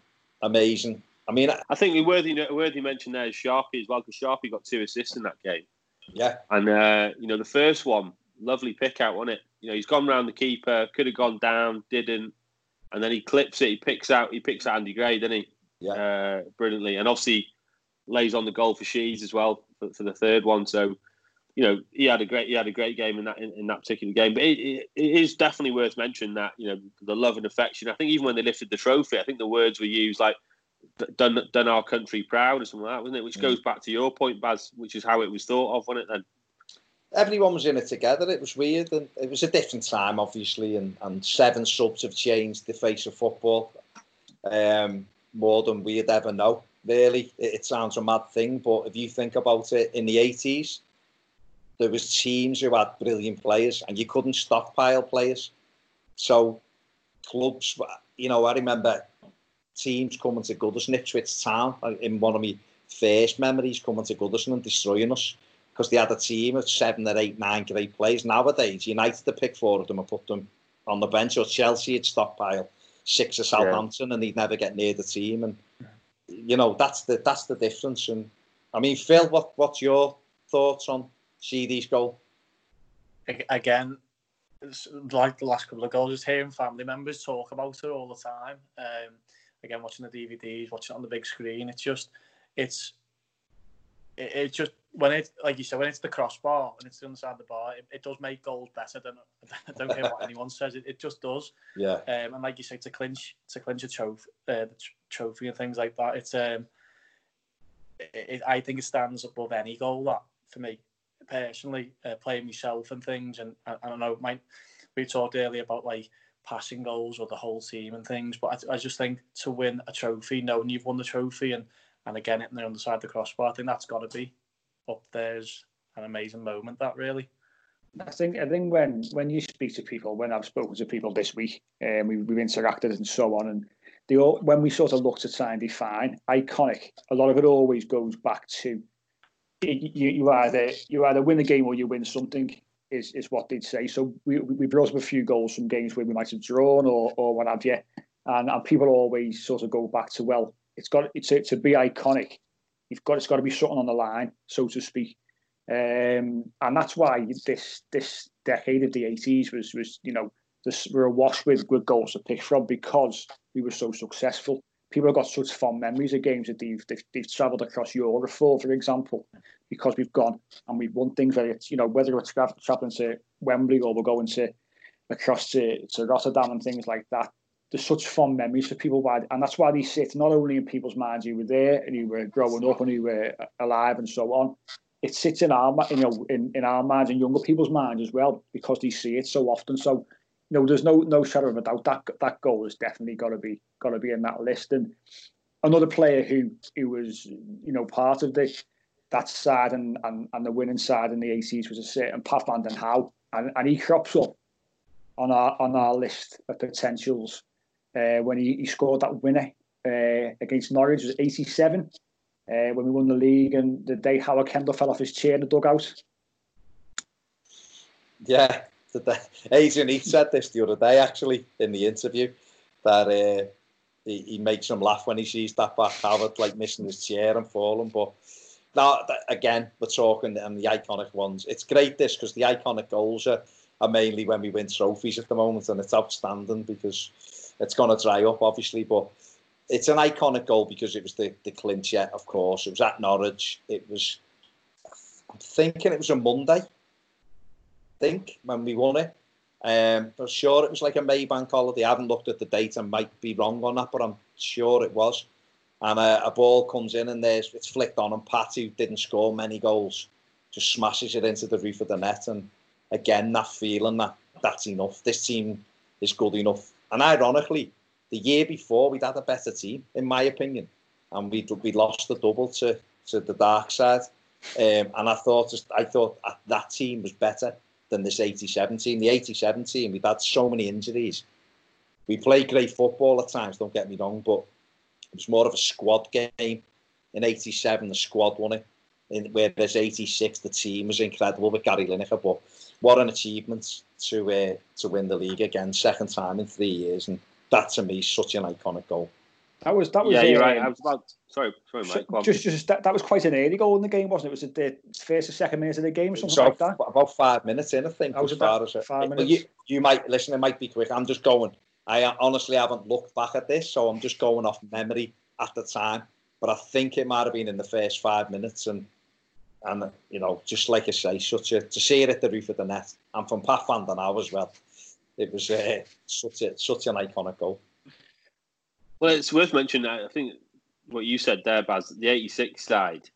amazing. I mean, I think the worthy worthy mention there is Sharpie as well, because Sharpie got two assists in that game. Yeah, and uh, you know the first one, lovely pick out, wasn't it? You know, he's gone round the keeper, could have gone down, didn't and then he clips it. He picks out he picks out Andy Gray, doesn't he? Yeah, uh, brilliantly, and obviously lays on the goal for Sheeds as well for, for, the third one. So, you know, he had a great he had a great game in that in, in that particular game. But it, it, it is definitely worth mentioning that you know the love and affection. I think even when they lifted the trophy, I think the words were used like done done our country proud or something like that, wasn't it? Which mm. goes back to your point, Baz, which is how it was thought of, wasn't it? Then everyone was in it together. It was weird, and it was a different time, obviously. And, and seven subs have changed the face of football um, more than we'd ever know. Really, it, it, sounds a mad thing, but if you think about it, in the eighties, there was teams who had brilliant players, and you couldn't stockpile players. So clubs, you know, I remember teams coming to Goodison, Ipswich Town, in one of my first memories, coming to Goodison and destroying us because they had a team of seven or eight, nine great players. Nowadays, United to pick four of them and put them on the bench, or Chelsea would stockpile six of Southampton yeah. and he'd never get near the team. And you know that's the that's the difference. And I mean, Phil, what what's your thoughts on Sheedy's goal? Again, like the last couple of goals, just hearing family members talk about it all the time. Um, again, watching the DVDs, watching it on the big screen, it's just it's it, it just when it like you said when it's the crossbar and it's the other side of the bar, it, it does make goals better. Than, I don't care what anyone says. It, it just does. Yeah. Um, and like you say, to clinch to clinch a trophy, uh, the trophy and things like that, it's um, it, I think it stands above any goal that for me personally, uh, playing myself and things. And I, I don't know, my, we talked earlier about like passing goals or the whole team and things, but I, I just think to win a trophy, knowing you've won the trophy and and again hitting the underside of the crossbar, I think that's got to be up there's an amazing moment. That really. I think I think when when you speak to people, when I've spoken to people this week, and um, we, we've interacted and so on, and they all when we sort of look to try and define iconic, a lot of it always goes back to you, you either you either win the game or you win something is is what they'd say. So we we brought up a few goals from games where we might have drawn or or what have you, and and people always sort of go back to well, it's got it's to, to be iconic you've got it's got to be something on the line, so to speak. Um, and that's why this this decade of the 80s was was you know this we're awash with with goals to pick from because we were so successful. People have got such fond memories of games that they've they've, they've travelled across Europe for, for example, because we've gone and we've won things. It's you know whether it's travelling to Wembley or we're going to across to, to Rotterdam and things like that there's such fond memories for people, why, and that's why they sit not only in people's minds who were there and who were growing up and who were alive and so on. It sits in our, you know, in, in our minds and younger people's minds as well because they see it so often. So, you know, there's no no shadow of a doubt that that goal has definitely got to be got to be in that list. And another player who who was, you know, part of this that side and, and, and the winning side in the 80s was a certain Pat Vanden Hauwe, and, and he crops up on our on our list of potentials uh, when he, he scored that winner uh, against Norwich. It was 87 uh, when we won the league, and the day Howard Kendall fell off his chair in the dugout. Yeah, Adrian he said this the other day actually in the interview that uh, he, he makes him laugh when he sees that back Howard like missing his chair and falling. But now again, we're talking and the iconic ones. It's great this because the iconic goals are, are mainly when we win trophies at the moment, and it's outstanding because it's going to dry up obviously, but. It's an iconic goal because it was the, the clincher, of course. It was at Norwich. It was, I'm thinking it was a Monday, think, when we won it. Um, I'm sure it was like a Maybank holiday. I haven't looked at the date. I might be wrong on that, but I'm sure it was. And uh, a ball comes in and there's it's flicked on, and Pat, who didn't score many goals, just smashes it into the roof of the net. And again, that feeling that that's enough. This team is good enough. And ironically, the year before we'd had a better team, in my opinion, and we we lost the double to to the dark side. Um, and I thought I thought that team was better than this 87 team. The 87 team, we've had so many injuries. We played great football at times, don't get me wrong, but it was more of a squad game. In 87, the squad won it. In, whereas 86, the team was incredible with Gary Lineker. But what an achievement to uh, to win the league again, second time in three years. And that to me is such an iconic goal. That was that was. Yeah, you're um, right. I was about. Sorry, sorry, Mike. Just, just that, that was quite an early goal in the game, wasn't it? Was it the first or second minute of the game or something so, like that? About five minutes in, I think. was as far as it. Five minutes. You, you might listen. It might be quick. I'm just going. I honestly haven't looked back at this, so I'm just going off memory at the time. But I think it might have been in the first five minutes, and and you know, just like I say, such a to see it at the roof of the net, and from Pat Van Der as well. It was uh, such a such an iconic goal. Well, it's worth mentioning. That I think what you said there, Baz, the '86 side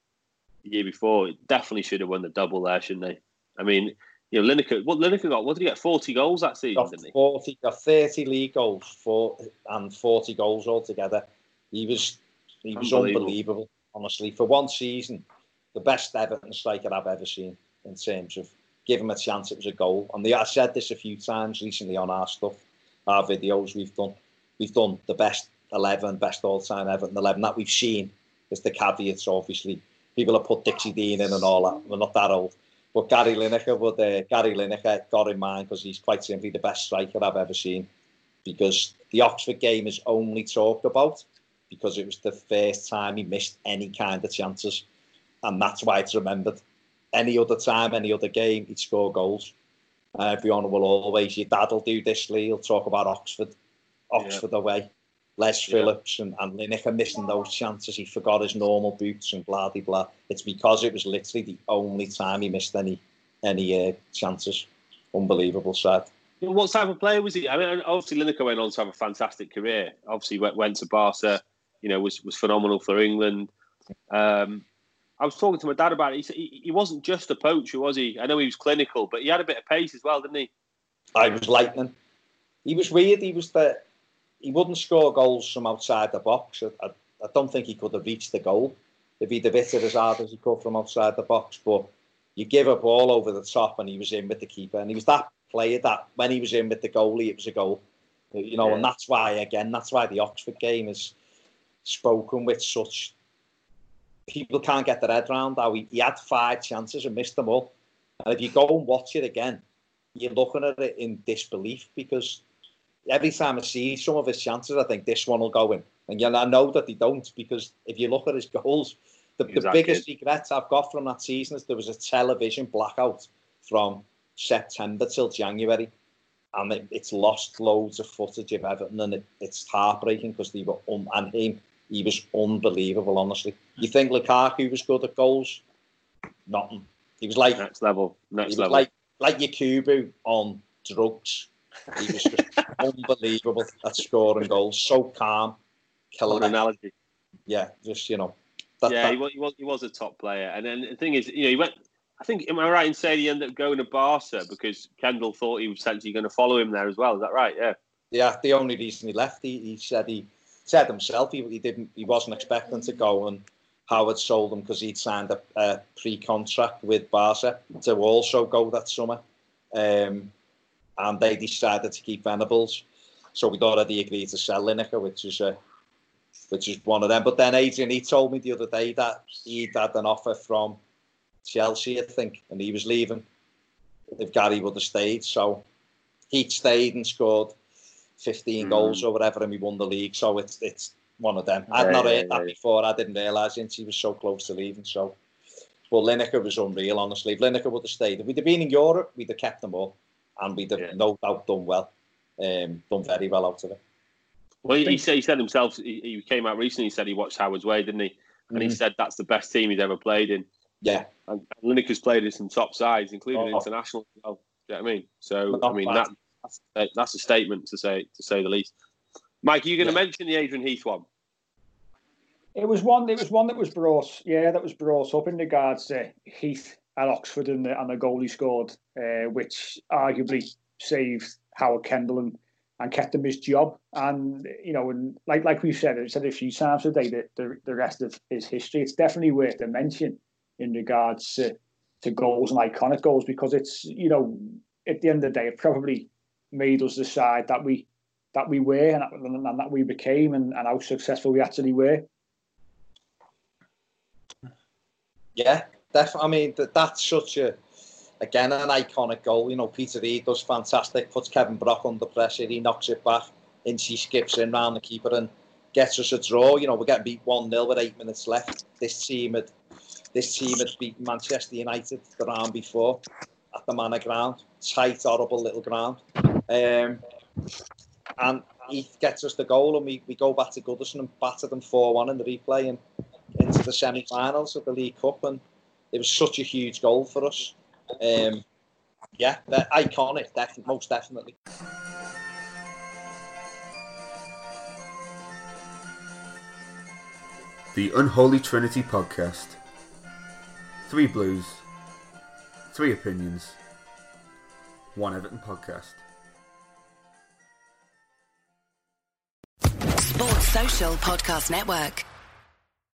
the year before definitely should have won the double there, shouldn't they? I mean, you know, Lineker. What Lineker got? What did he get? Forty goals that season, got didn't he? Forty, got thirty league goals, for and forty goals altogether. He was, he was unbelievable. unbelievable. Honestly, for one season, the best Everton striker I've ever seen in terms of give him a chance. It was a goal, and the, I said this a few times recently on our stuff, our videos we've done. We've done the best 11, best all time Everton 11 that we've seen. Is the caveats, obviously. People have put Dixie Dean in and all that. We're not that old. But Gary Lineker, would, uh, Gary Lineker got in mind because he's quite simply the best striker I've ever seen. Because the Oxford game is only talked about because it was the first time he missed any kind of chances. And that's why it's remembered. Any other time, any other game, he'd score goals. Everyone will always, your dad will do this, Lee. He'll talk about Oxford, Oxford yeah. away. Les. Phillips and, and Lineker missing those chances. He forgot his normal boots and blah, blah, blah. It's because it was literally the only time he missed any any uh, chances. Unbelievable, sad. What type of player was he? I mean, obviously Lineker went on to have a fantastic career. Obviously went, went to Barca, you know, was was phenomenal for England. Um, I was talking to my dad about it. He, he wasn't just a poacher, was he? I know he was clinical, but he had a bit of pace as well, didn't he? I was lightning. He was weird. He was the he wouldn't score goals from outside the box. I, I, I don't think he could have reached the goal if he'd have hit it as hard as he could from outside the box. But you give a ball over the top and he was in with the keeper. And he was that player that when he was in with the goalie, it was a goal. You know, yeah. and that's why, again, that's why the Oxford game is spoken with such. People can't get their head around how he, he had five chances and missed them all. And if you go and watch it again, you're looking at it in disbelief because every time I see some of his chances, I think this one will go in. And yeah, I know that they don't because if you look at his goals, the, the biggest regrets I've got from that season is there was a television blackout from September till January, and it, it's lost loads of footage of Everton, and it, it's heartbreaking because they were un, and him he was unbelievable. Honestly, you hmm. think Lukaku was good at goals? Nothing. He was like next level. Next level. Like like Yakubu on drugs. He was just unbelievable at scoring goals. So calm. Killer analogy. Yeah, just you know. That, yeah, that. He, was, he was he was a top player, and then the thing is, you know, he went. I think am I right in saying he ended up going to Barca because Kendall thought he was essentially going to follow him there as well? Is that right? Yeah. Yeah, the only reason he left, he, he said he said himself he, he didn't he wasn't expecting to go and Howard sold him because he'd signed a, a, pre-contract with Barca to also go that summer. Um, and they decided to keep Venables. So we'd already agreed to sell Lineker, which is a, which is one of them. But then Adrian, he told me the other day that he'd had an offer from Chelsea, I think, and he was leaving if Gary would have stayed. So he'd stayed and scored 15 mm. goals or whatever, and we won the league. So it's it's one of them. I'd not heard that before. I didn't realise since he was so close to leaving. So, but Lineker was unreal, honestly. If Lineker would have stayed, if we'd have been in Europe, we'd have kept them all, and we'd have yeah. no doubt done well, um, done very well out of it. Well, he, he said he said himself. He, he, came out recently. He said he watched Howard's Way, didn't he? And mm. he said that's the best team he'd ever played in. Yeah, and, and Lineker's played in some top sides, including oh. international. Well, you know what I mean? So I mean that that's, that's a statement to say to say the least. Mike, are you going to yeah. mention the Adrian Heath one? It was one. It was one that was brought. Yeah, that was brought up in regards to Heath at Oxford and the, and the goal he scored, uh, which arguably saved Howard Kendall and, and kept him his job. And you know, and like like we said, I said a few times today that the, the rest of his history. It's definitely worth a mention in regards to, to goals and iconic goals because it's you know at the end of the day it probably made us decide that we that we were and, and that we became and, and how successful we actually were. Yeah, definitely. I mean, that, that's such a again an iconic goal. You know, Peter Reid does fantastic, puts Kevin Brock under pressure, he knocks it back, and she skips in round the keeper and gets us a draw. You know, we're getting beat one 0 with eight minutes left. This team had this team had beat Manchester United the round before at the Manor Ground, tight, horrible little ground. Um, and he gets us the goal, and we, we go back to Goodison and batter them 4 1 in the replay and into the semi finals of the League Cup. And it was such a huge goal for us. Um, yeah, iconic, def- most definitely. The Unholy Trinity Podcast. Three Blues, three opinions, one Everton podcast. Sports Social Podcast Network.